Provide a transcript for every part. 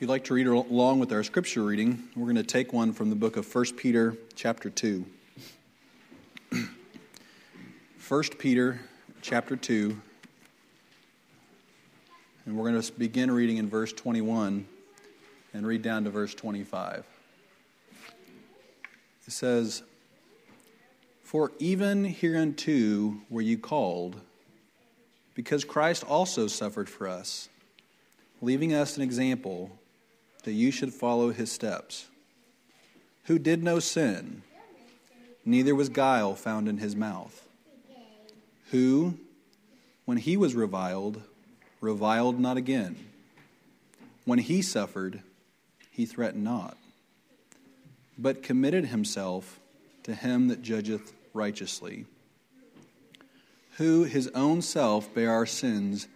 If you'd like to read along with our scripture reading, we're going to take one from the book of 1 Peter, chapter 2. 1 Peter, chapter 2, and we're going to begin reading in verse 21 and read down to verse 25. It says, For even hereunto were you called, because Christ also suffered for us, leaving us an example that you should follow his steps, who did no sin, neither was guile found in his mouth, who, when he was reviled, reviled not again. When he suffered, he threatened not, but committed himself to him that judgeth righteously, who his own self bare our sins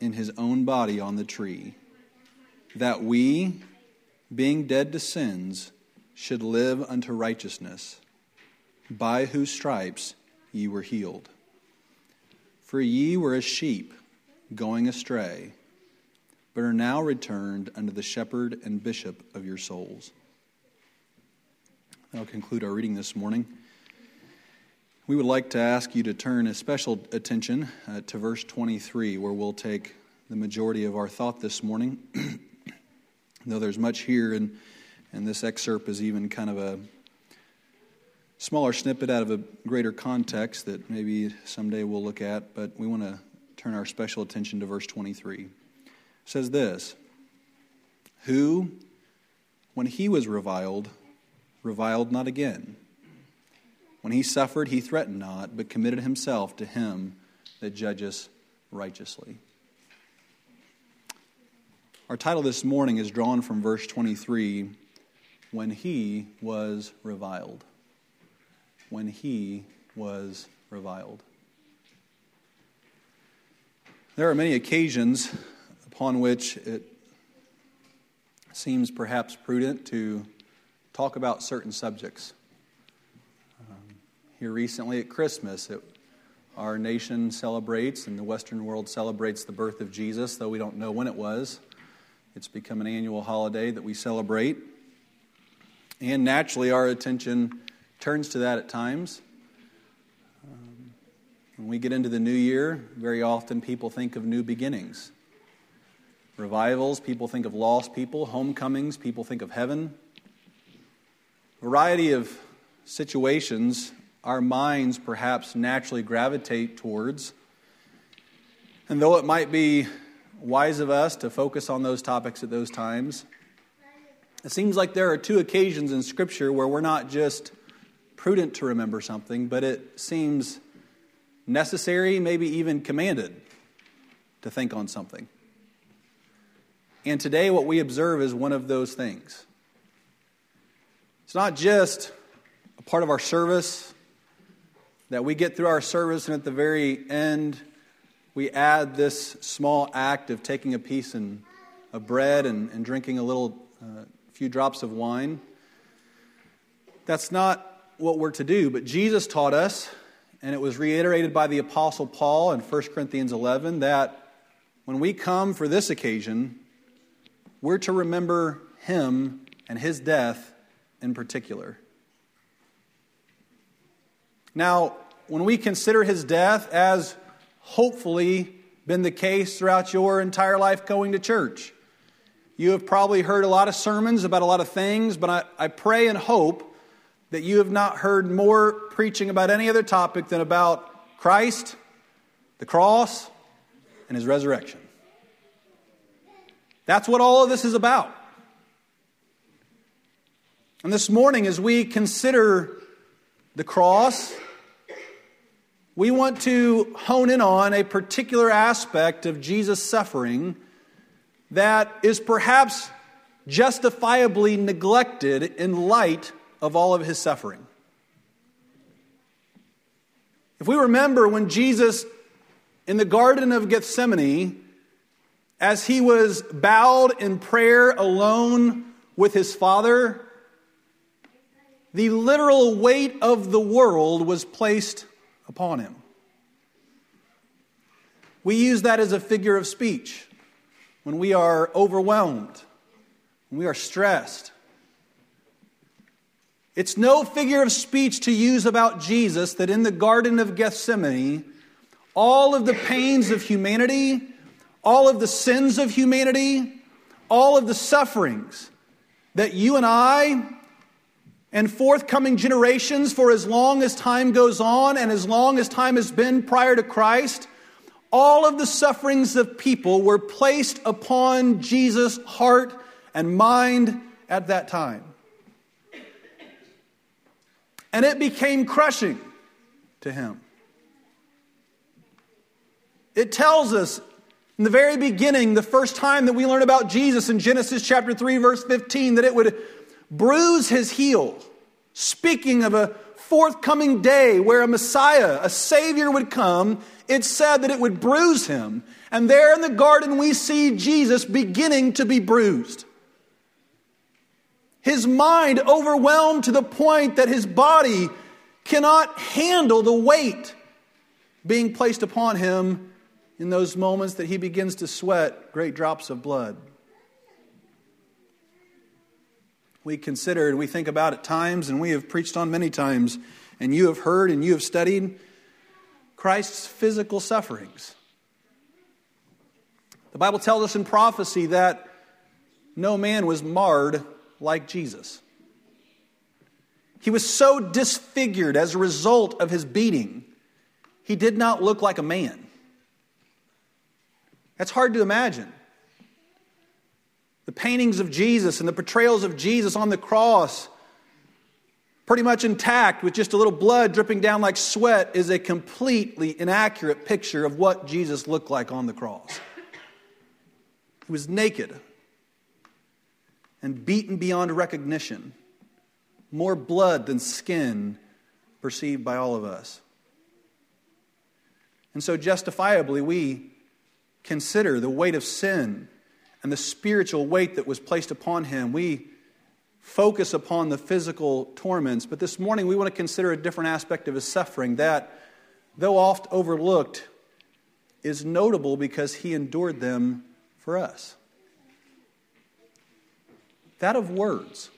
in his own body on the tree that we, being dead to sins, should live unto righteousness, by whose stripes ye were healed. For ye were as sheep going astray, but are now returned unto the shepherd and bishop of your souls. That'll conclude our reading this morning. We would like to ask you to turn a special attention uh, to verse 23, where we'll take the majority of our thought this morning. Though there's much here, and, and this excerpt is even kind of a smaller snippet out of a greater context that maybe someday we'll look at, but we want to turn our special attention to verse 23. It says this Who, when he was reviled, reviled not again. When he suffered, he threatened not, but committed himself to him that judges righteously. Our title this morning is drawn from verse 23 when he was reviled. When he was reviled. There are many occasions upon which it seems perhaps prudent to talk about certain subjects. Um, here recently at Christmas, it, our nation celebrates and the Western world celebrates the birth of Jesus, though we don't know when it was. It's become an annual holiday that we celebrate. And naturally, our attention turns to that at times. Um, when we get into the new year, very often people think of new beginnings. Revivals, people think of lost people. Homecomings, people think of heaven. Variety of situations our minds perhaps naturally gravitate towards. And though it might be wise of us to focus on those topics at those times. It seems like there are two occasions in Scripture where we're not just prudent to remember something, but it seems necessary, maybe even commanded, to think on something. And today, what we observe is one of those things. It's not just a part of our service that we get through our service, and at the very end, we add this small act of taking a piece and, of bread and, and drinking a little uh, few drops of wine. That's not what we're to do, but Jesus taught us, and it was reiterated by the Apostle Paul in 1 Corinthians 11, that when we come for this occasion, we're to remember him and his death in particular. Now, when we consider his death as hopefully been the case throughout your entire life going to church. You have probably heard a lot of sermons about a lot of things, but I, I pray and hope that you have not heard more preaching about any other topic than about Christ, the cross, and his resurrection. That's what all of this is about. And this morning, as we consider the cross we want to hone in on a particular aspect of Jesus' suffering that is perhaps justifiably neglected in light of all of his suffering. If we remember when Jesus in the Garden of Gethsemane, as he was bowed in prayer alone with his Father, the literal weight of the world was placed upon him. We use that as a figure of speech when we are overwhelmed when We are stressed. It's no figure of speech to use about Jesus that in the Garden of Gethsemane, all of the pains of humanity, all of the sins of humanity, all of the sufferings that you and I and forthcoming generations, for as long as time goes on and as long as time has been prior to Christ, all of the sufferings of people were placed upon Jesus' heart and mind at that time. And it became crushing to him. It tells us in the very beginning, the first time that we learn about Jesus in Genesis chapter 3, verse 15, that it would bruise his heel, speaking of a forthcoming day where a Messiah, a Savior would come it said that it would bruise him. And there in the garden, we see Jesus beginning to be bruised. His mind overwhelmed to the point that his body cannot handle the weight being placed upon him in those moments that he begins to sweat great drops of blood. We consider and we think about at times, and we have preached on many times, and you have heard and you have studied Christ's physical sufferings. The Bible tells us in prophecy that no man was marred like Jesus. He was so disfigured as a result of his beating, he did not look like a man. That's hard to imagine. The paintings of Jesus and the portrayals of Jesus on the cross pretty much intact with just a little blood dripping down like sweat is a completely inaccurate picture of what Jesus looked like on the cross. He was naked and beaten beyond recognition, more blood than skin perceived by all of us. And so, justifiably, we consider the weight of sin and the spiritual weight that was placed upon him. We focus upon the physical torments, but this morning we want to consider a different aspect of his suffering that, though oft overlooked, is notable because he endured them for us. That of words.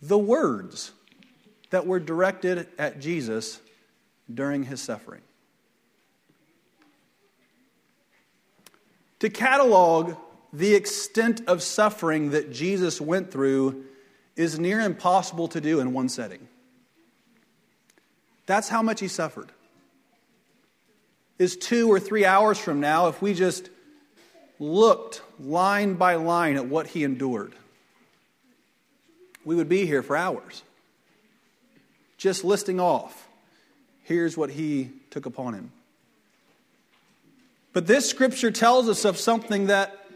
The words that were directed at Jesus during his suffering. To catalog the extent of suffering that Jesus went through is near impossible to do in one setting. That's how much he suffered. Is two or three hours from now, if we just looked line by line at what he endured, we would be here for hours. Just listing off here's what he took upon him. But this scripture tells us of something that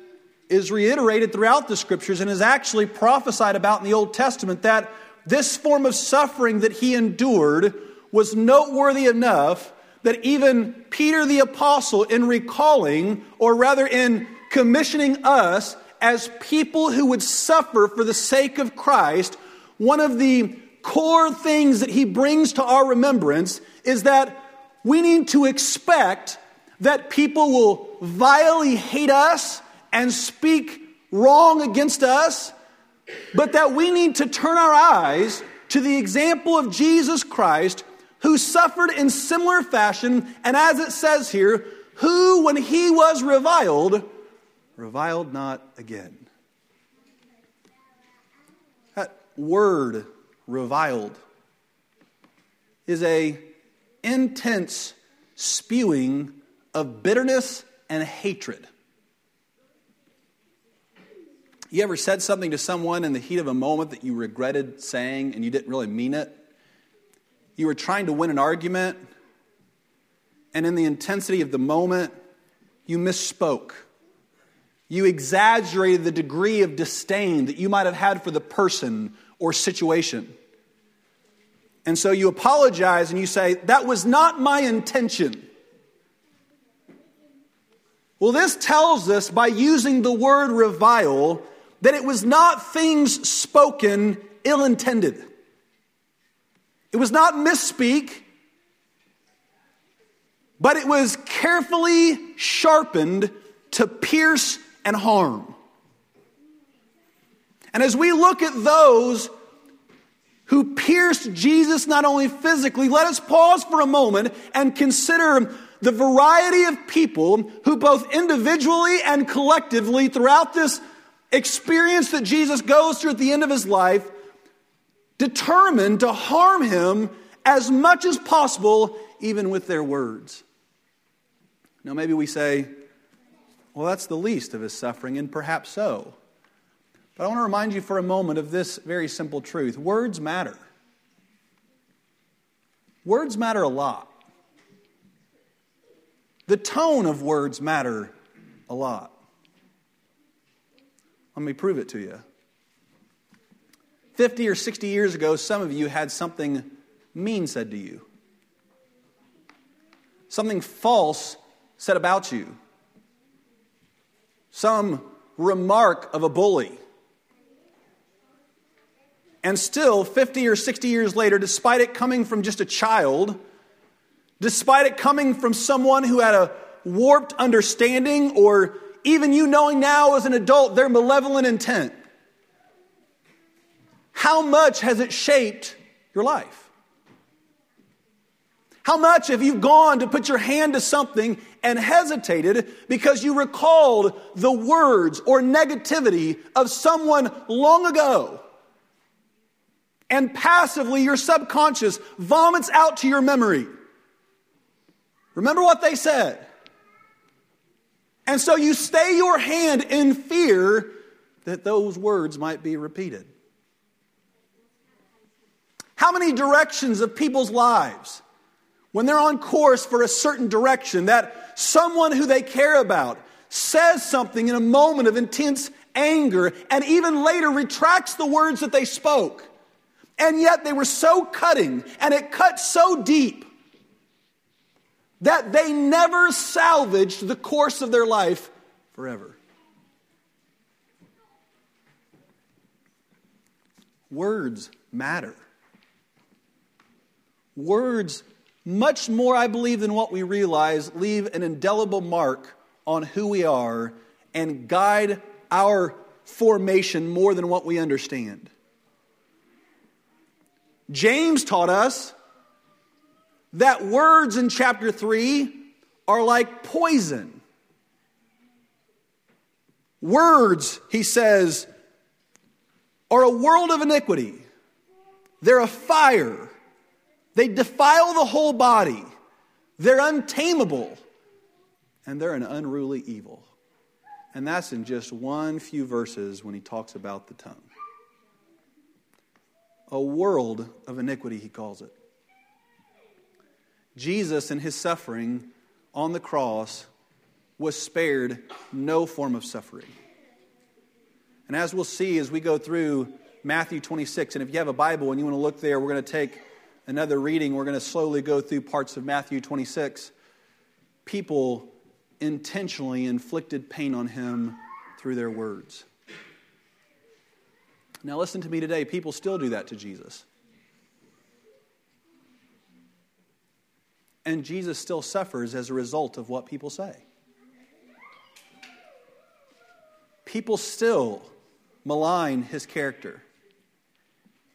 is reiterated throughout the scriptures and is actually prophesied about in the Old Testament that this form of suffering that he endured was noteworthy enough that even Peter the Apostle, in recalling, or rather in commissioning us as people who would suffer for the sake of Christ, one of the core things that he brings to our remembrance is that we need to expect that people will vilely hate us and speak wrong against us, but that we need to turn our eyes to the example of Jesus Christ, who suffered in similar fashion, and as it says here, who, when he was reviled, reviled not again. That word, reviled, is a intense spewing of bitterness and hatred. You ever said something to someone in the heat of a moment that you regretted saying and you didn't really mean it? You were trying to win an argument, and in the intensity of the moment, you misspoke. You exaggerated the degree of disdain that you might have had for the person or situation. And so you apologize and you say, That was not my intention. Well, this tells us by using the word revile that it was not things spoken ill intended. It was not misspeak, but it was carefully sharpened to pierce and harm. And as we look at those who pierced Jesus not only physically, let us pause for a moment and consider the variety of people who, both individually and collectively, throughout this experience that Jesus goes through at the end of his life, determined to harm him as much as possible, even with their words. Now, maybe we say, well, that's the least of his suffering, and perhaps so. But I want to remind you for a moment of this very simple truth words matter. Words matter a lot. The tone of words matter a lot. Let me prove it to you. 50 or 60 years ago, some of you had something mean said to you, something false said about you, some remark of a bully. And still, 50 or 60 years later, despite it coming from just a child, despite it coming from someone who had a warped understanding, or even you knowing now as an adult their malevolent intent, how much has it shaped your life? How much have you gone to put your hand to something and hesitated because you recalled the words or negativity of someone long ago? And passively, your subconscious vomits out to your memory. Remember what they said. And so you stay your hand in fear that those words might be repeated. How many directions of people's lives, when they're on course for a certain direction, that someone who they care about says something in a moment of intense anger and even later retracts the words that they spoke? And yet they were so cutting and it cut so deep that they never salvaged the course of their life forever. Words matter. Words, much more, I believe, than what we realize, leave an indelible mark on who we are and guide our formation more than what we understand. James taught us that words in chapter 3 are like poison. Words, he says, are a world of iniquity. They're a fire they defile the whole body. They're untamable. And they're an unruly evil. And that's in just one few verses when he talks about the tongue. A world of iniquity, he calls it. Jesus, in his suffering on the cross, was spared no form of suffering. And as we'll see as we go through Matthew 26, and if you have a Bible and you want to look there, we're going to take another reading, we're going to slowly go through parts of Matthew 26. People intentionally inflicted pain on him through their words. Now, listen to me today. People still do that to Jesus. And Jesus still suffers as a result of what people say. People still malign his character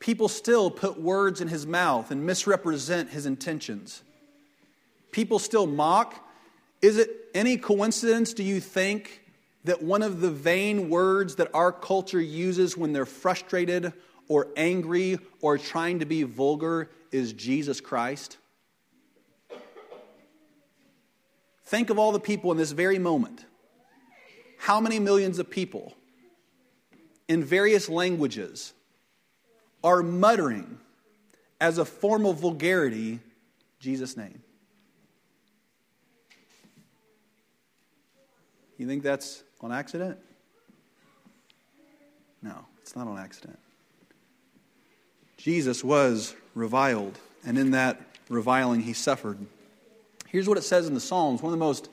people still put words in his mouth and misrepresent his intentions. People still mock. Is it any coincidence, do you think, that one of the vain words that our culture uses when they're frustrated or angry or trying to be vulgar is Jesus Christ? Think of all the people in this very moment. How many millions of people in various languages are muttering as a form of vulgarity Jesus' name. You think that's on accident? No, it's not on accident. Jesus was reviled, and in that reviling, he suffered. Here's what it says in the Psalms one of the most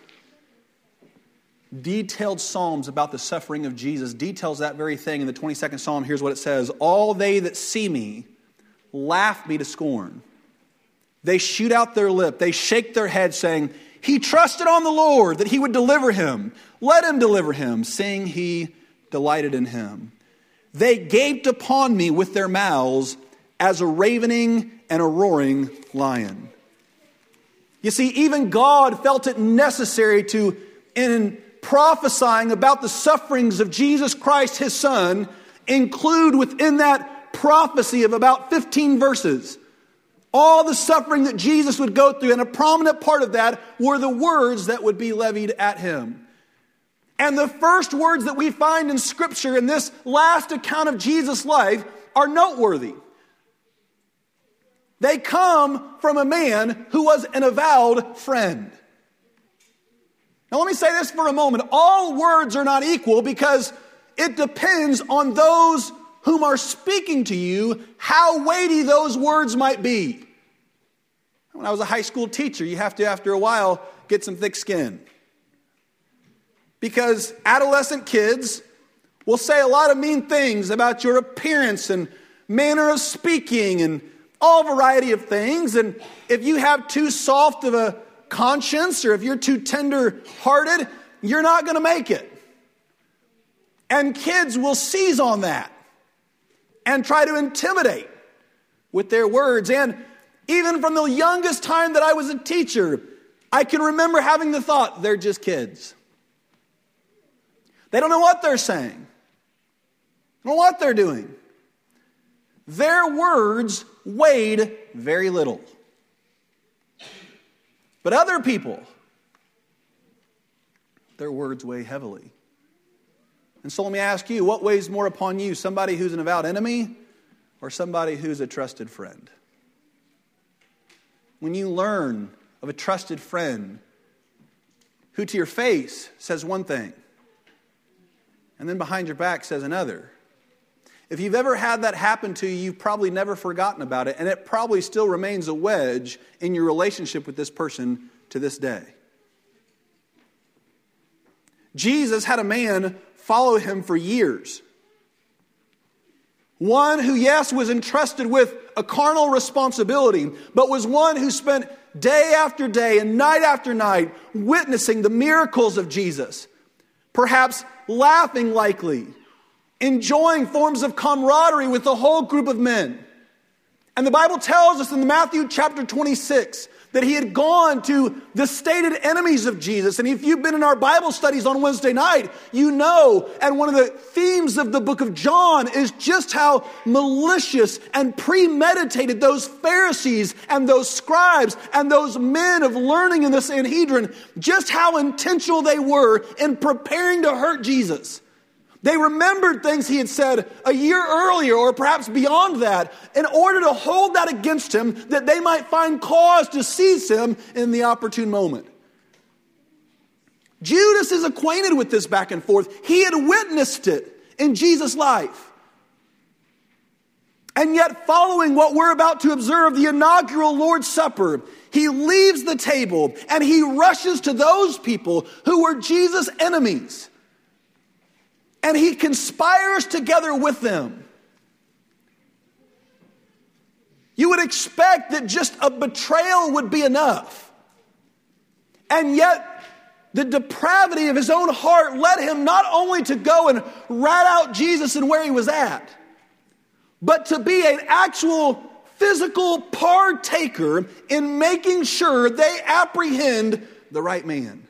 detailed psalms about the suffering of Jesus details that very thing. In the 22nd psalm, here's what it says All they that see me laugh me to scorn. They shoot out their lip, they shake their head, saying, He trusted on the Lord that he would deliver him. Let him deliver him, saying he delighted in him. They gaped upon me with their mouths as a ravening and a roaring lion. You see, even God felt it necessary to, in prophesying about the sufferings of Jesus Christ, his son, include within that prophecy of about 15 verses all the suffering that Jesus would go through, and a prominent part of that were the words that would be levied at him. And the first words that we find in Scripture in this last account of Jesus' life are noteworthy. They come from a man who was an avowed friend. Now, let me say this for a moment. All words are not equal because it depends on those whom are speaking to you how weighty those words might be. When I was a high school teacher, you have to, after a while, get some thick skin. Because adolescent kids will say a lot of mean things about your appearance and manner of speaking and all variety of things. And if you have too soft of a conscience or if you're too tender hearted, you're not going to make it. And kids will seize on that and try to intimidate with their words. And even from the youngest time that I was a teacher, I can remember having the thought, they're just kids. They don't know what they're saying, they don't know what they're doing. Their words weighed very little. But other people, their words weigh heavily. And so let me ask you what weighs more upon you, somebody who's an avowed enemy or somebody who's a trusted friend? When you learn of a trusted friend who to your face says one thing and then behind your back says another, if you've ever had that happen to you, you've probably never forgotten about it, and it probably still remains a wedge in your relationship with this person to this day. Jesus had a man follow him for years. One who, yes, was entrusted with a carnal responsibility, but was one who spent day after day and night after night witnessing the miracles of Jesus, perhaps laughing likely enjoying forms of camaraderie with the whole group of men. And the Bible tells us in Matthew chapter 26 that he had gone to the stated enemies of Jesus. And if you've been in our Bible studies on Wednesday night, you know, and one of the themes of the book of John is just how malicious and premeditated those Pharisees and those scribes and those men of learning in the Sanhedrin, just how intentional they were in preparing to hurt Jesus. They remembered things he had said a year earlier or perhaps beyond that in order to hold that against him that they might find cause to seize him in the opportune moment. Judas is acquainted with this back and forth. He had witnessed it in Jesus' life. And yet, following what we're about to observe, the inaugural Lord's Supper, he leaves the table and he rushes to those people who were Jesus' enemies and he conspires together with them. You would expect that just a betrayal would be enough. And yet, the depravity of his own heart led him not only to go and rat out Jesus and where he was at, but to be an actual physical partaker in making sure they apprehend the right man.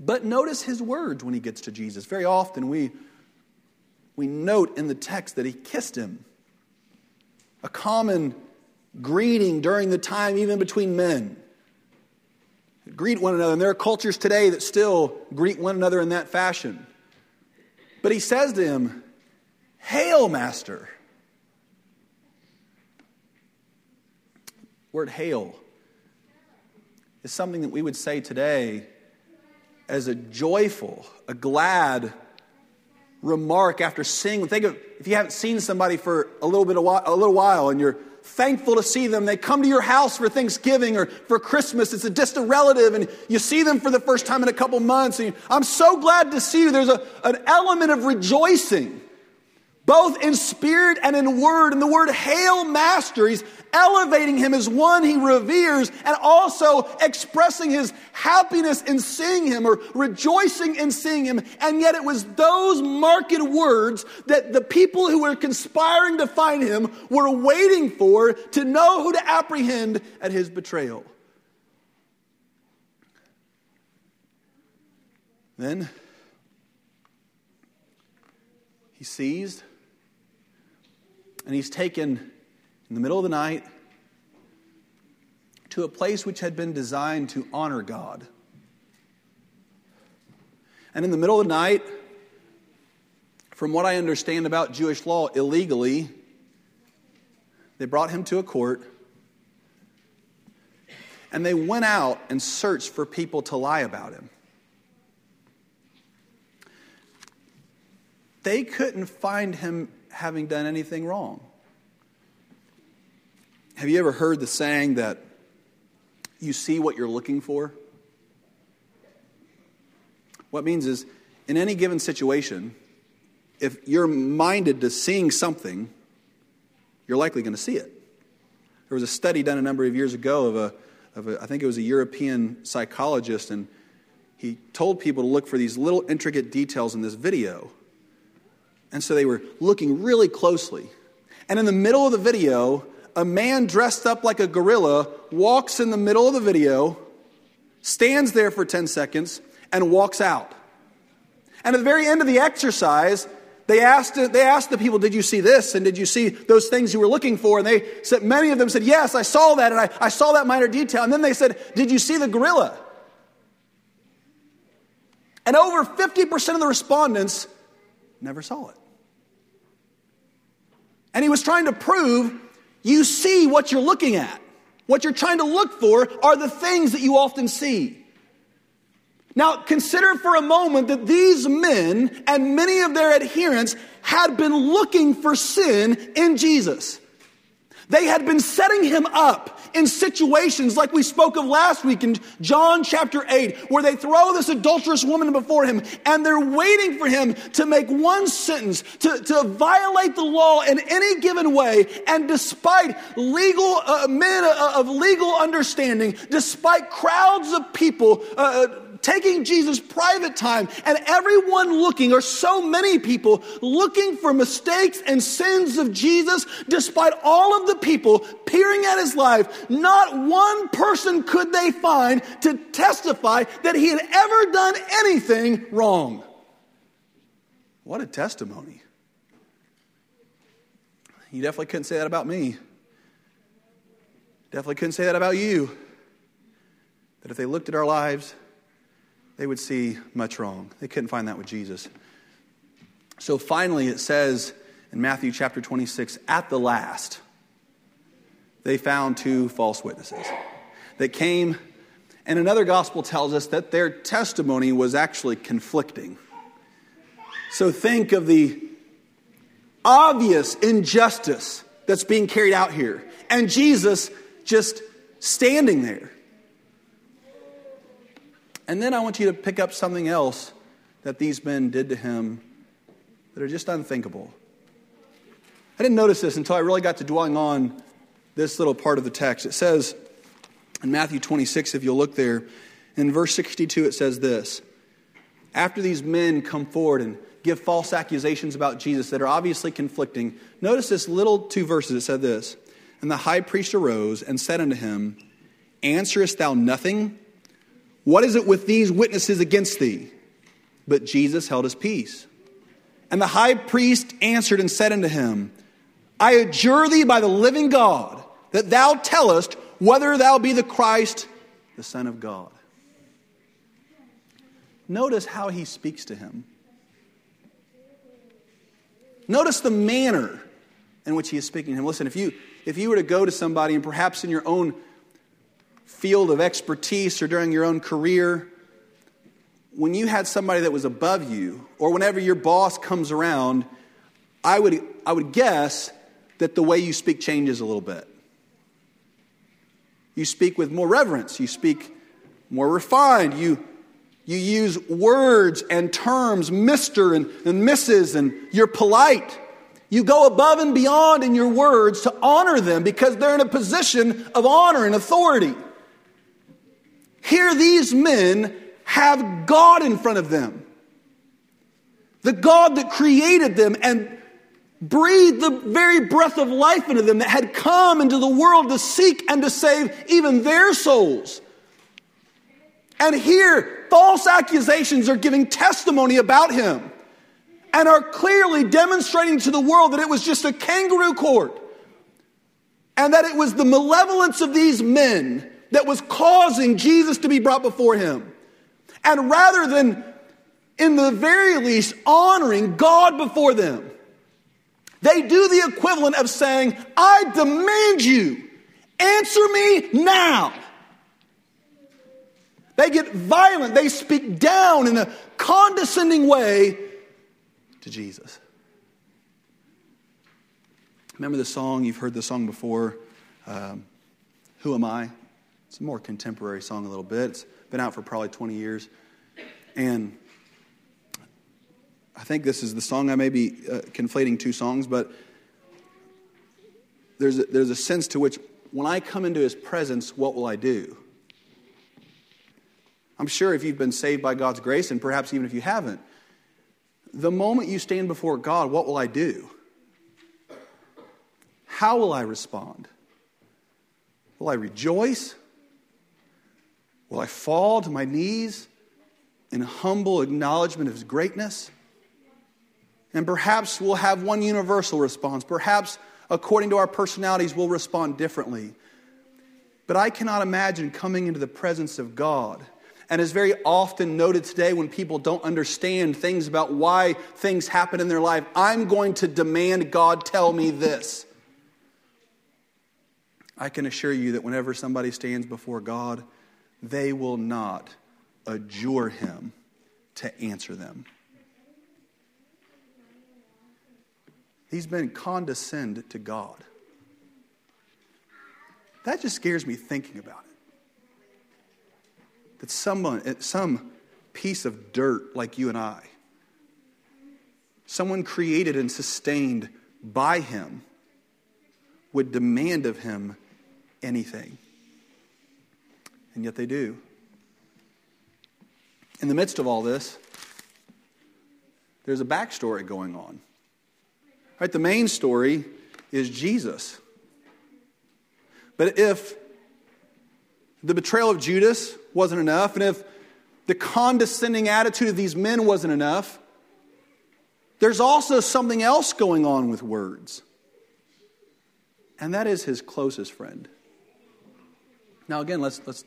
But notice his words when he gets to Jesus. Very often we, we note in the text that he kissed him. A common greeting during the time, even between men. Greet one another. And there are cultures today that still greet one another in that fashion. But he says to him, Hail, Master. Word hail is something that we would say today as a joyful, a glad remark after seeing. Think of if you haven't seen somebody for a little bit of a little while and you're thankful to see them. They come to your house for Thanksgiving or for Christmas. It's a distant relative, and you see them for the first time in a couple months. And I'm so glad to see you. There's a, an element of rejoicing, both in spirit and in word. And the word "Hail, Master," he's elevating him as one he reveres, and also expressing his happiness in seeing him or rejoicing in seeing him. And yet it was those marked words that the people who were conspiring to find him were waiting for to know who to apprehend at his betrayal. Then he's seized and he's taken in the middle of the night to a place which had been designed to honor God. And in the middle of the night, from what I understand about Jewish law, illegally, they brought him to a court and they went out and searched for people to lie about him. They couldn't find him having done anything wrong. Have you ever heard the saying that you see what you're looking for? What it means is, in any given situation, if you're minded to seeing something, you're likely going to see it. There was a study done a number of years ago of a, of a, I think it was a European psychologist, and he told people to look for these little intricate details in this video. And so they were looking really closely. And in the middle of the video, a man dressed up like a gorilla walks in the middle of the video, stands there for 10 seconds, and walks out. And at the very end of the exercise, they asked, they asked the people, Did you see this? And did you see those things you were looking for? And they said, Many of them said, Yes, I saw that, and I, I saw that minor detail. And then they said, Did you see the gorilla? And over 50% of the respondents never saw it. And he was trying to prove you see what you're looking at. What you're trying to look for are the things that you often see. Now, consider for a moment that these men and many of their adherents had been looking for sin in Jesus. They had been setting him up in situations like we spoke of last week in John chapter 8, where they throw this adulterous woman before him and they're waiting for him to make one sentence, to, to violate the law in any given way. And despite legal uh, men uh, of legal understanding, despite crowds of people, uh, taking Jesus' private time and everyone looking, or so many people looking for mistakes and sins of Jesus, despite all of the people peering at his life, not one person could they find to testify that he had ever done anything wrong. What a testimony. You definitely couldn't say that about me. Definitely couldn't say that about you. That if they looked at our lives, they would see much wrong. They couldn't find that with Jesus. So finally, it says in Matthew chapter 26, at the last, they found two false witnesses that came, and another gospel tells us that their testimony was actually conflicting. So think of the obvious injustice that's being carried out here, and Jesus just standing there. And then I want you to pick up something else that these men did to him that are just unthinkable. I didn't notice this until I really got to dwelling on this little part of the text. It says in Matthew 26, if you'll look there, in verse 62, it says this After these men come forward and give false accusations about Jesus that are obviously conflicting, notice this little two verses. It said this And the high priest arose and said unto him, Answerest thou nothing? What is it with these witnesses against thee? But Jesus held his peace. And the high priest answered and said unto him, I adjure thee by the living God that thou tellest whether thou be the Christ, the Son of God. Notice how he speaks to him. Notice the manner in which he is speaking to him. Listen, if you, if you were to go to somebody and perhaps in your own field of expertise or during your own career, when you had somebody that was above you, or whenever your boss comes around, I would, I would guess that the way you speak changes a little bit. You speak with more reverence, you speak more refined, you, you use words and terms, Mr. and, and Mrs., and you're polite. You go above and beyond in your words to honor them because they're in a position of honor and authority. Here, these men have God in front of them. The God that created them and breathed the very breath of life into them that had come into the world to seek and to save even their souls. And here, false accusations are giving testimony about him and are clearly demonstrating to the world that it was just a kangaroo court and that it was the malevolence of these men that was causing Jesus to be brought before him. And rather than, in the very least, honoring God before them, they do the equivalent of saying, I demand you, answer me now. They get violent, they speak down in a condescending way to Jesus. Remember the song? You've heard the song before. Um, Who am I? It's a more contemporary song, a little bit. It's been out for probably 20 years. And I think this is the song. I may be uh, conflating two songs, but there's a, there's a sense to which when I come into his presence, what will I do? I'm sure if you've been saved by God's grace, and perhaps even if you haven't, the moment you stand before God, what will I do? How will I respond? Will I rejoice? Will I fall to my knees in humble acknowledgement of His greatness? And perhaps we'll have one universal response. Perhaps, according to our personalities, we'll respond differently. But I cannot imagine coming into the presence of God and is very often noted today when people don't understand things about why things happen in their life. I'm going to demand God tell me this. I can assure you that whenever somebody stands before God, they will not adjure him to answer them. These men condescend to God. That just scares me thinking about it that someone, eh, some piece of dirt like you and I, someone created and sustained by him, would demand of him anything. And yet they do. In the midst of all this, there's a backstory going on. Right, the main story is Jesus. But if the betrayal of Judas wasn't enough, and if the condescending attitude of these men wasn't enough, there's also something else going on with words. And that is his closest friend. Now again, let's let's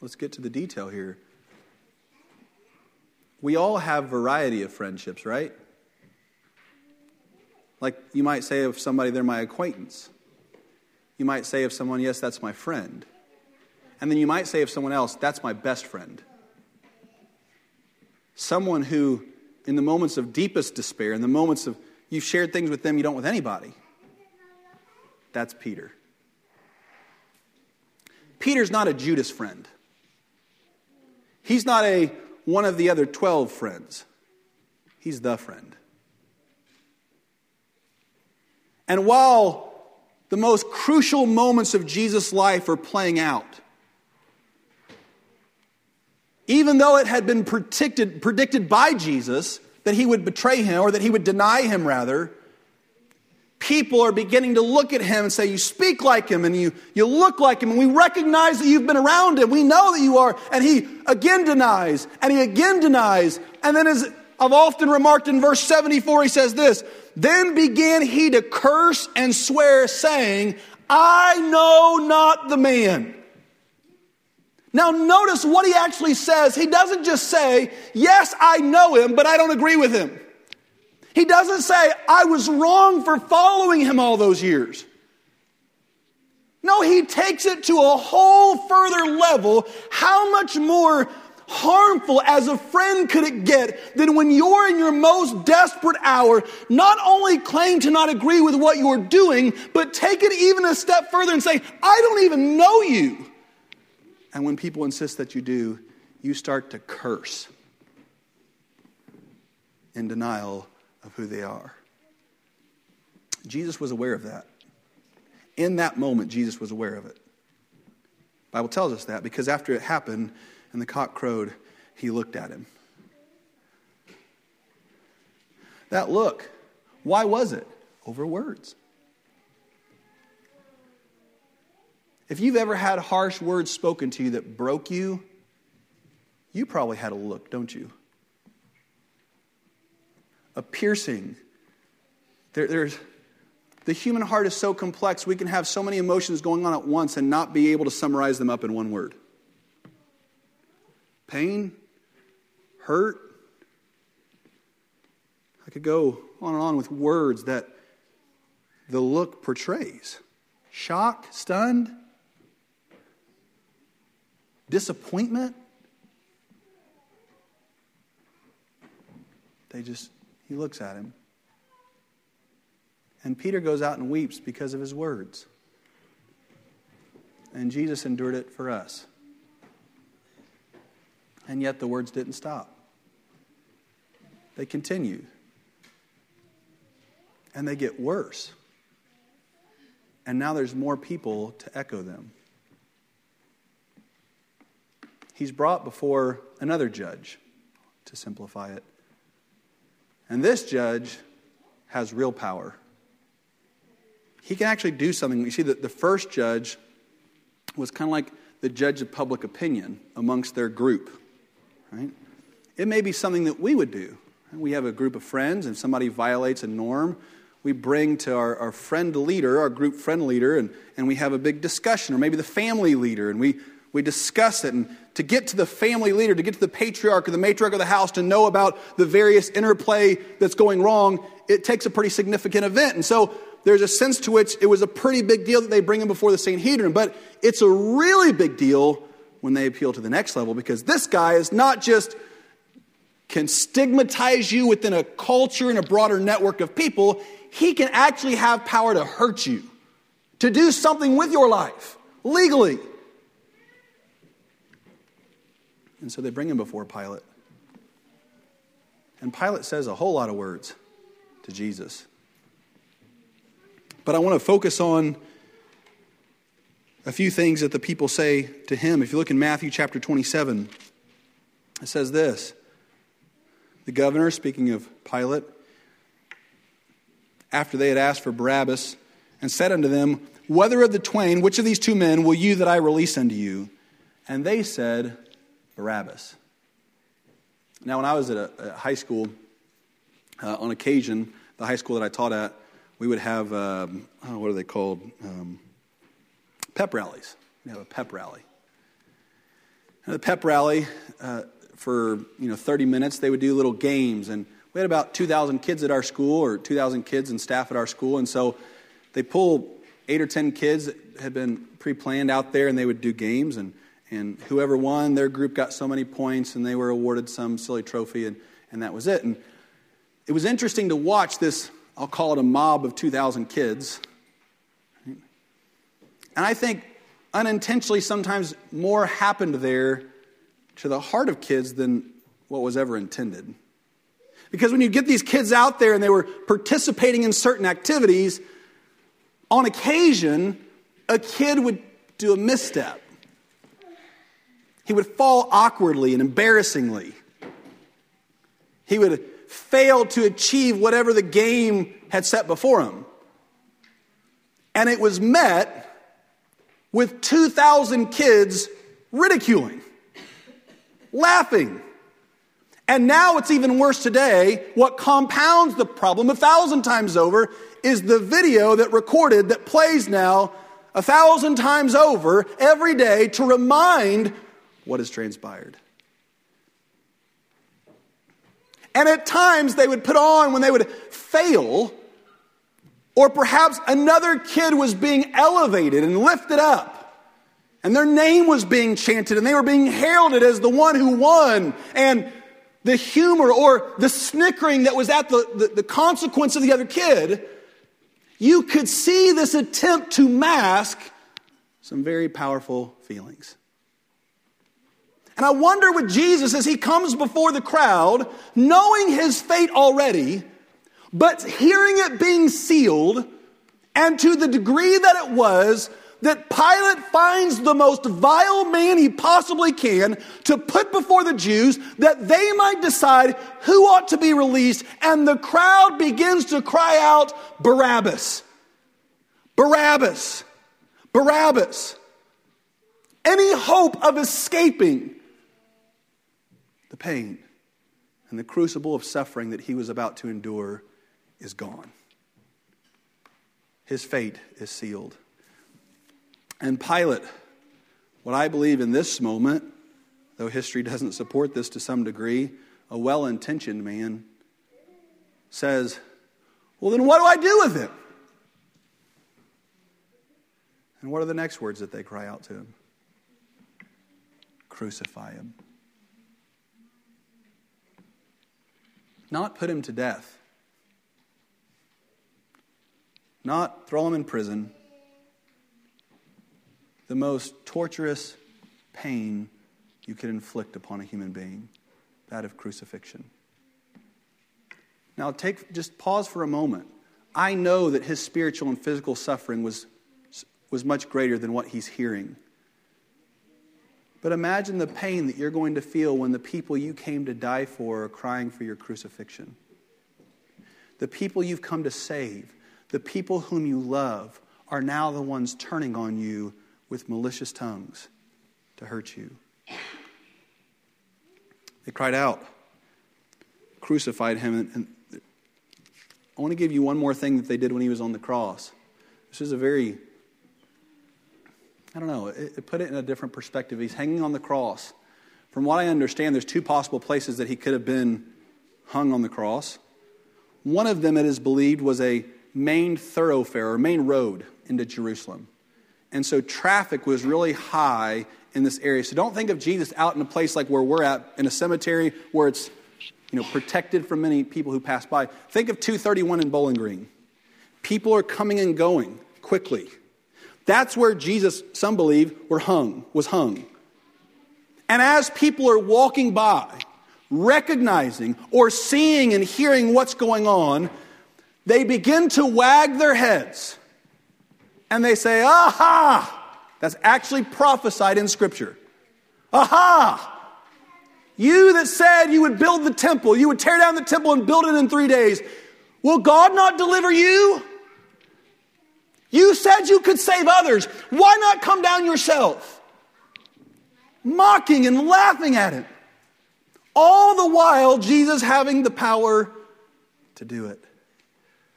let's get to the detail here. We all have variety of friendships, right? Like you might say of somebody they're my acquaintance. You might say of someone, yes, that's my friend. And then you might say of someone else, that's my best friend. Someone who, in the moments of deepest despair, in the moments of you've shared things with them you don't with anybody, that's Peter. Peter's not a Judas friend. He's not a one of the other 12 friends. He's the friend. And while the most crucial moments of Jesus' life are playing out, even though it had been predicted, predicted by Jesus that he would betray him, or that he would deny him, rather, people are beginning to look at him and say, You speak like him, and you, you look like him, and we recognize that you've been around him. We know that you are. And he again denies, and he again denies. And then, as I've often remarked in verse 74, he says this Then began he to curse and swear, saying, I know not the man. Now, notice what he actually says. He doesn't just say, Yes, I know him, but I don't agree with him. He doesn't say, I was wrong for following him all those years. No, he takes it to a whole further level. How much more harmful as a friend could it get than when you're in your most desperate hour, not only claim to not agree with what you're doing, but take it even a step further and say, I don't even know you. And when people insist that you do, you start to curse in denial of who they are. Jesus was aware of that. In that moment, Jesus was aware of it. The Bible tells us that because after it happened and the cock crowed, he looked at him. That look, why was it? Over words. If you've ever had harsh words spoken to you that broke you, you probably had a look, don't you? A piercing. There, there's, the human heart is so complex, we can have so many emotions going on at once and not be able to summarize them up in one word pain, hurt. I could go on and on with words that the look portrays shock, stunned, disappointment. They just, he looks at him. And Peter goes out and weeps because of his words. And Jesus endured it for us. And yet the words didn't stop, they continued. And they get worse. And now there's more people to echo them. He's brought before another judge, to simplify it. And this judge has real power. He can actually do something. You see, that the first judge was kind of like the judge of public opinion amongst their group, right? It may be something that we would do. We have a group of friends, and somebody violates a norm. We bring to our, our friend leader, our group friend leader, and, and we have a big discussion, or maybe the family leader, and we, we discuss it. And to get to the family leader, to get to the patriarch or the matriarch of the house, to know about the various interplay that's going wrong, it takes a pretty significant event. And so there's a sense to which it was a pretty big deal that they bring him before the Sanhedrin, but it's a really big deal when they appeal to the next level because this guy is not just can stigmatize you within a culture and a broader network of people, he can actually have power to hurt you, to do something with your life legally. And so they bring him before Pilate. And Pilate says a whole lot of words to Jesus. But I want to focus on a few things that the people say to him. If you look in Matthew chapter 27, it says this The governor, speaking of Pilate, after they had asked for Barabbas, and said unto them, Whether of the twain, which of these two men will you that I release unto you? And they said, Barabbas. Now, when I was at a, high school, uh, on occasion, the high school that I taught at, we would have, um, oh, what are they called? Um, pep rallies. We have a pep rally. And the pep rally, uh, for you know 30 minutes, they would do little games. And we had about 2,000 kids at our school, or 2,000 kids and staff at our school. And so they pull eight or 10 kids that had been pre planned out there, and they would do games. And and whoever won, their group got so many points, and they were awarded some silly trophy, and, and that was it. And it was interesting to watch this, I'll call it a mob of 2,000 kids. And I think unintentionally, sometimes more happened there to the heart of kids than what was ever intended. Because when you get these kids out there and they were participating in certain activities, on occasion, a kid would do a misstep he would fall awkwardly and embarrassingly. He would fail to achieve whatever the game had set before him. And it was met with 2,000 kids ridiculing, laughing. And now it's even worse today. What compounds the problem a thousand times over is the video that recorded that plays now a thousand times over every day to remind what has transpired. And at times they would put on when they would fail, or perhaps another kid was being elevated and lifted up. And their name was being chanted, and they were being heralded as the one who won. And the humor or the snickering that was at the, the, the consequence of the other kid, you could see this attempt to mask some very powerful feelings. And I wonder with Jesus as he comes before the crowd, knowing his fate already, But hearing it being sealed, and to the degree that it was, that Pilate finds the most vile man he possibly can to put before the Jews that they might decide who ought to be released. And the crowd begins to cry out, Barabbas, Barabbas, Barabbas. Any hope of escaping pain and the crucible of suffering that he was about to endure is gone. His fate is sealed. And Pilate, what I believe in this moment, though history doesn't support this to some degree, a well intentioned man says, Well, then what do I do with it? And what are the next words that they cry out to him? Crucify him. Not put him to death. Not throw him in prison the most torturous pain you could inflict upon a human being that of crucifixion. Now, take, just pause for a moment. I know that his spiritual and physical suffering was, was much greater than what he's hearing. But imagine the pain that you're going to feel when the people you came to die for are crying for your crucifixion. The people you've come to save, the people whom you love, are now the ones turning on you with malicious tongues to hurt you. They cried out, crucified him. And I want to give you one more thing that they did when he was on the cross. This is a very, I don't know, it, it put it in a different perspective. He's hanging on the cross. From what I understand, there's two possible places that he could have been hung on the cross. One of them, it is believed, was a main thoroughfare or main road into Jerusalem. And so traffic was really high in this area. So don't think of Jesus out in a place like where we're at, in a cemetery where it's you know, protected from many people who pass by. Think of 231 in Bowling Green. People are coming and going quickly. That's where Jesus, some believe, were hung, was hung. And as people are walking by, recognizing or seeing and hearing what's going on, they begin to wag their heads and they say, Aha! That's actually prophesied in Scripture. Aha! You that said you would build the temple, you would tear down the temple and build it in three days, will God not deliver you? You said you could save others. Why not come down yourself? Mocking and laughing at it. All the while, Jesus having the power to do it.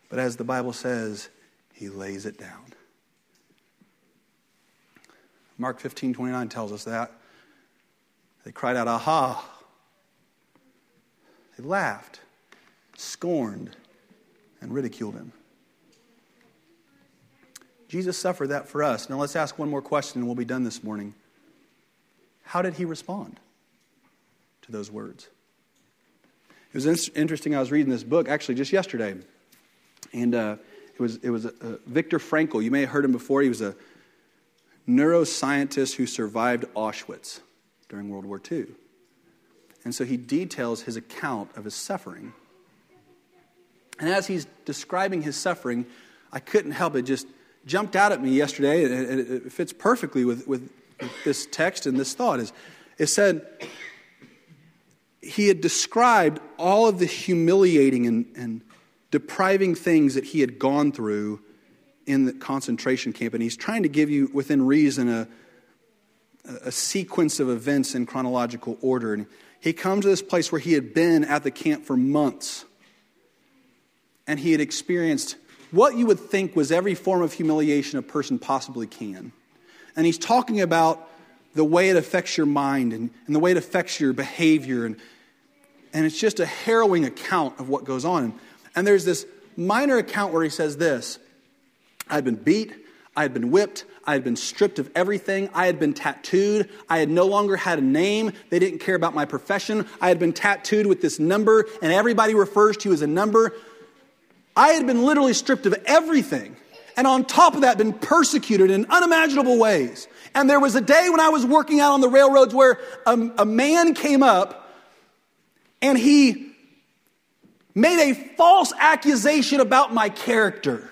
But as the Bible says, he lays it down. Mark 15, 29 tells us that. They cried out, Aha! They laughed, scorned, and ridiculed him. Jesus suffered that for us. Now let's ask one more question and we'll be done this morning. How did he respond to those words? It was interesting. I was reading this book actually just yesterday, and uh, it was it was uh, Viktor Frankl. You may have heard him before. He was a neuroscientist who survived Auschwitz during World War II. And so he details his account of his suffering. And as he's describing his suffering, I couldn't help it just jumped out at me yesterday, and it fits perfectly with, with, this text and this thought. Is it said he had described all of the humiliating and, and depriving things that he had gone through in the concentration camp, and he's trying to give you, within reason, a, a sequence of events in chronological order. And he comes to this place where he had been at the camp for months, and he had experienced what you would think was every form of humiliation a person possibly can. And he's talking about the way it affects your mind and, and the way it affects your behavior. And, and it's just a harrowing account of what goes on. And there's this minor account where he says this I had been beat, I had been whipped, I had been stripped of everything. I had been tattooed. I had no longer had a name. They didn't care about my profession. I had been tattooed with this number, and everybody refers to you as a number. I had been literally stripped of everything. And on top of that, been persecuted in unimaginable ways. And there was a day when I was working out on the railroads where a, a man came up and he made a false accusation about my character.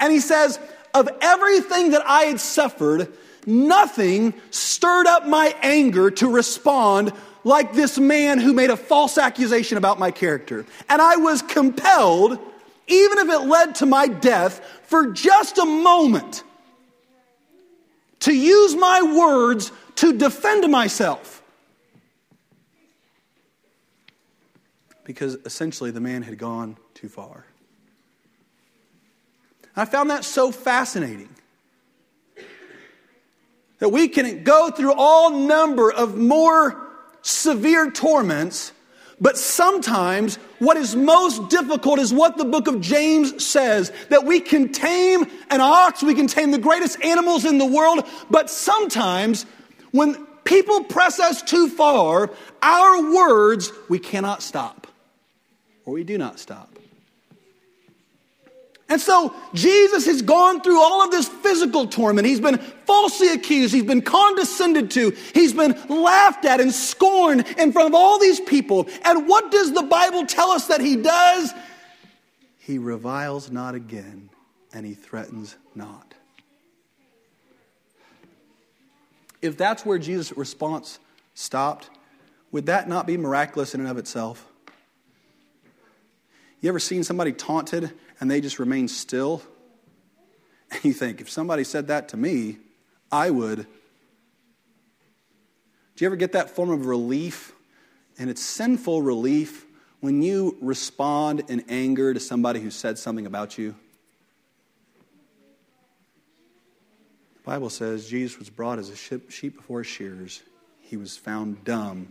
And he says, Of everything that I had suffered, nothing stirred up my anger to respond like this man who made a false accusation about my character. And I was compelled, even if it led to my death, for just a moment to use my words to defend myself. Because essentially the man had gone too far. I found that so fascinating that we can go through all number of more severe torments, but sometimes what is most difficult is what the book of James says that we can tame an ox, we can tame the greatest animals in the world, but sometimes when people press us too far, our words we cannot stop, or we do not stop. And so Jesus has gone through all of this physical torment. He's been falsely accused. He's been condescended to. He's been laughed at and scorned in front of all these people. And what does the Bible tell us that he does? He reviles not again and he threatens not. If that's where Jesus' response stopped, would that not be miraculous in and of itself? You ever seen somebody taunted and they just remain still? And you think, if somebody said that to me, I would. Do you ever get that form of relief? And it's sinful relief when you respond in anger to somebody who said something about you. The Bible says Jesus was brought as a sheep before shears. He was found dumb,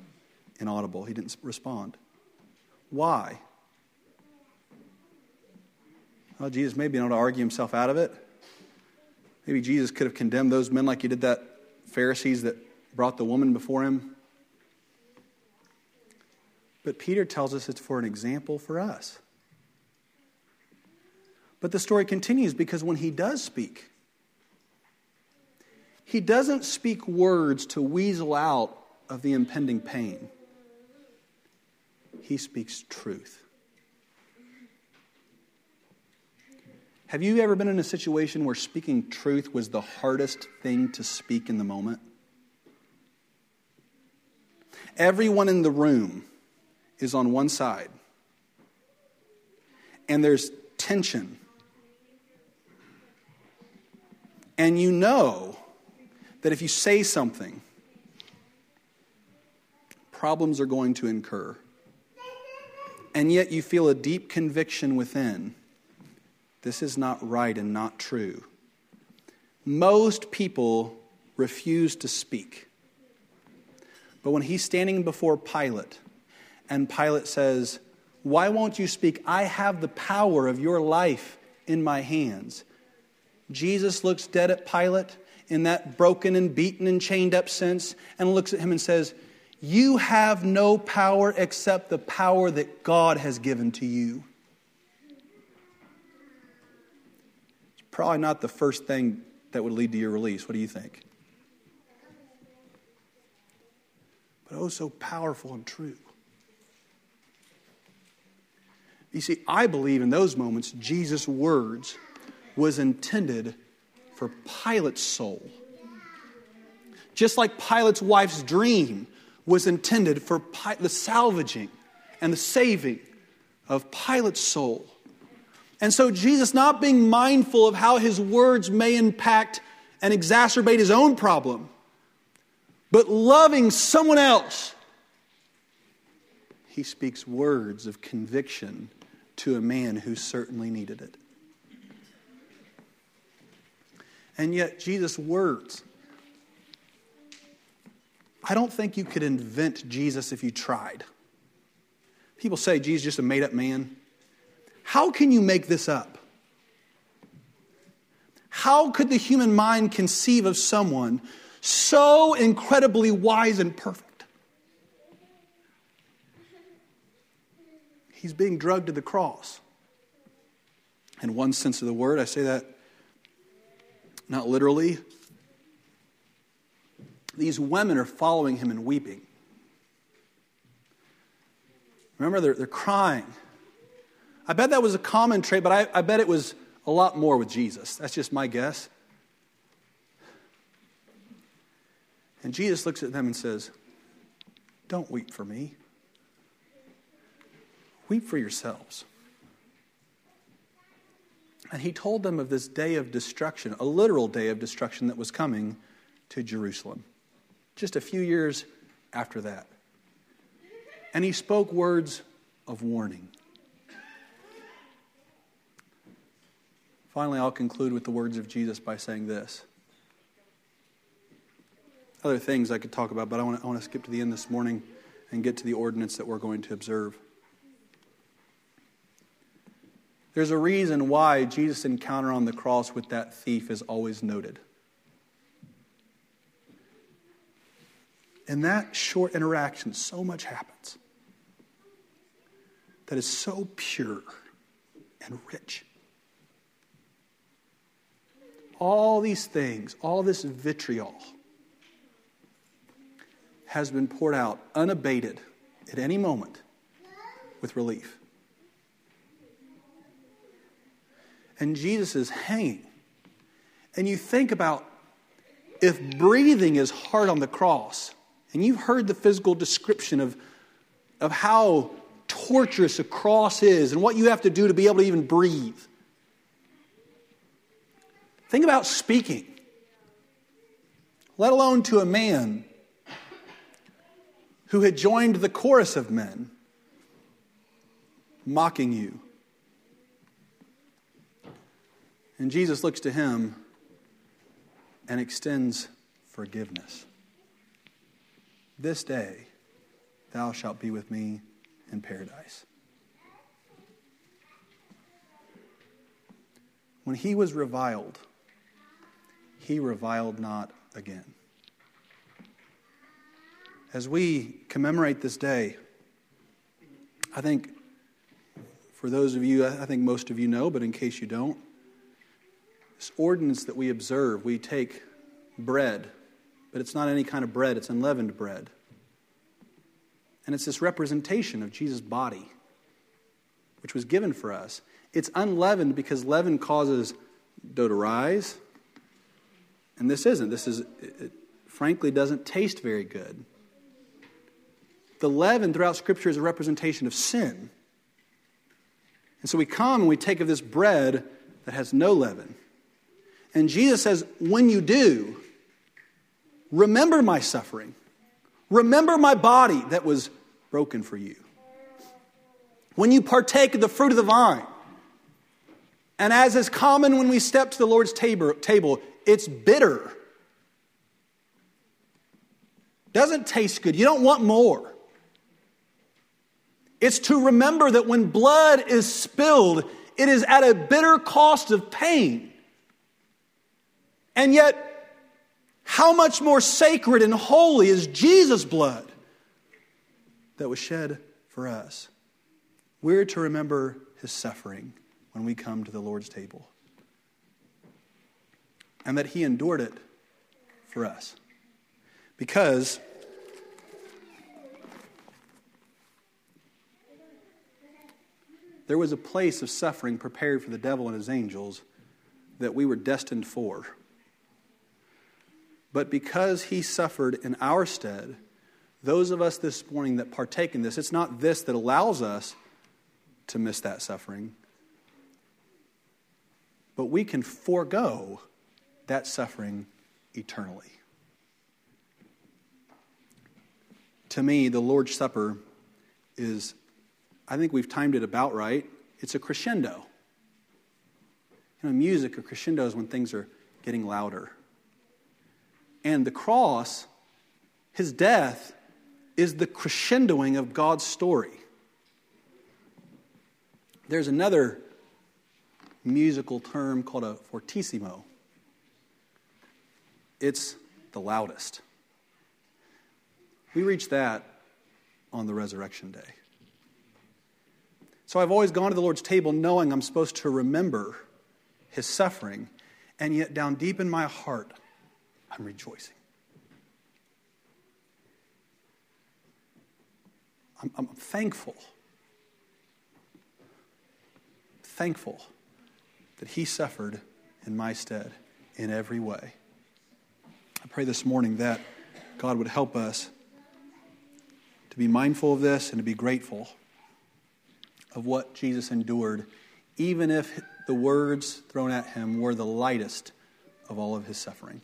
inaudible. He didn't respond. Why? Well, Jesus may be able to argue himself out of it. Maybe Jesus could have condemned those men like he did that Pharisees that brought the woman before him. But Peter tells us it's for an example for us. But the story continues because when he does speak, he doesn't speak words to weasel out of the impending pain. He speaks truth. Have you ever been in a situation where speaking truth was the hardest thing to speak in the moment? Everyone in the room is on one side, and there's tension. And you know that if you say something, problems are going to incur. And yet you feel a deep conviction within this is not right and not true. Most people refuse to speak. But when he's standing before Pilate, and Pilate says, Why won't you speak? I have the power of your life in my hands. Jesus looks dead at Pilate in that broken and beaten and chained up sense and looks at him and says, You have no power except the power that God has given to you. Probably not the first thing that would lead to your release. What do you think? But oh, so powerful and true. You see, I believe in those moments, Jesus' words was intended for Pilate's soul. Just like Pilate's wife's dream was intended for the salvaging and the saving of Pilate's soul. And so, Jesus, not being mindful of how his words may impact and exacerbate his own problem, but loving someone else, he speaks words of conviction to a man who certainly needed it. And yet, Jesus' words, I don't think you could invent Jesus if you tried. People say Jesus is just a made up man. How can you make this up? How could the human mind conceive of someone so incredibly wise and perfect? He's being drugged to the cross. In one sense of the word, I say that not literally. These women are following him and weeping. Remember, they're, they're crying. I bet that was a common trait, but I, I bet it was a lot more with Jesus. That's just my guess. And Jesus looks at them and says, Don't weep for me. Weep for yourselves. And he told them of this day of destruction, a literal day of destruction that was coming to Jerusalem, just a few years after that. And he spoke words of warning. Finally, I'll conclude with the words of Jesus by saying this. Other things I could talk about, but I want to, I skip to the end this morning and get to the ordinance that we're going to observe. There's a reason why Jesus' encounter on the cross with that thief is always noted. In that short interaction, so much happens that is so pure and rich. All these things, all this vitriol, has been poured out unabated at any moment with relief. And Jesus is hanging. And you think about if breathing is hard on the cross, and you've heard the physical description of, of how torturous a cross is and what you have to do to be able to even breathe. Think about speaking, let alone to a man who had joined the chorus of men mocking you. And Jesus looks to him and extends forgiveness. This day thou shalt be with me in paradise. When he was reviled, he reviled not again. As we commemorate this day, I think for those of you, I think most of you know, but in case you don't, this ordinance that we observe, we take bread, but it's not any kind of bread, it's unleavened bread. And it's this representation of Jesus' body, which was given for us. It's unleavened because leaven causes dough to rise. And this isn't. This is, it, frankly, doesn't taste very good. The leaven throughout Scripture is a representation of sin. And so we come and we take of this bread that has no leaven. And Jesus says, when you do, remember my suffering. Remember my body that was broken for you. When you partake of the fruit of the vine, and as is common when we step to the Lord's table, it's bitter. Doesn't taste good. You don't want more. It's to remember that when blood is spilled, it is at a bitter cost of pain. And yet, how much more sacred and holy is Jesus' blood that was shed for us? We're to remember his suffering when we come to the Lord's table, and that he endured it for us. Because there was a place of suffering prepared for the devil and his angels that we were destined for. But because he suffered in our stead, those of us this morning that partake in this, it's not this that allows us to miss that suffering, but we can forego that suffering eternally. To me, the Lord's Supper is, I think we've timed it about right. It's a crescendo. You know, music, a crescendo is when things are getting louder. And the cross, his death, is the crescendoing of God's story. There's another musical term called a fortissimo. It's the loudest. We reach that on the resurrection day. So I've always gone to the Lord's table knowing I'm supposed to remember his suffering, and yet down deep in my heart, I'm rejoicing. I'm, I'm thankful thankful that he suffered in my stead in every way. I pray this morning that God would help us to be mindful of this and to be grateful of what Jesus endured, even if the words thrown at him were the lightest of all of his suffering.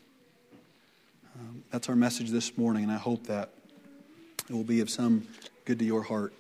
Um, that's our message this morning, and I hope that it will be of some good to your heart.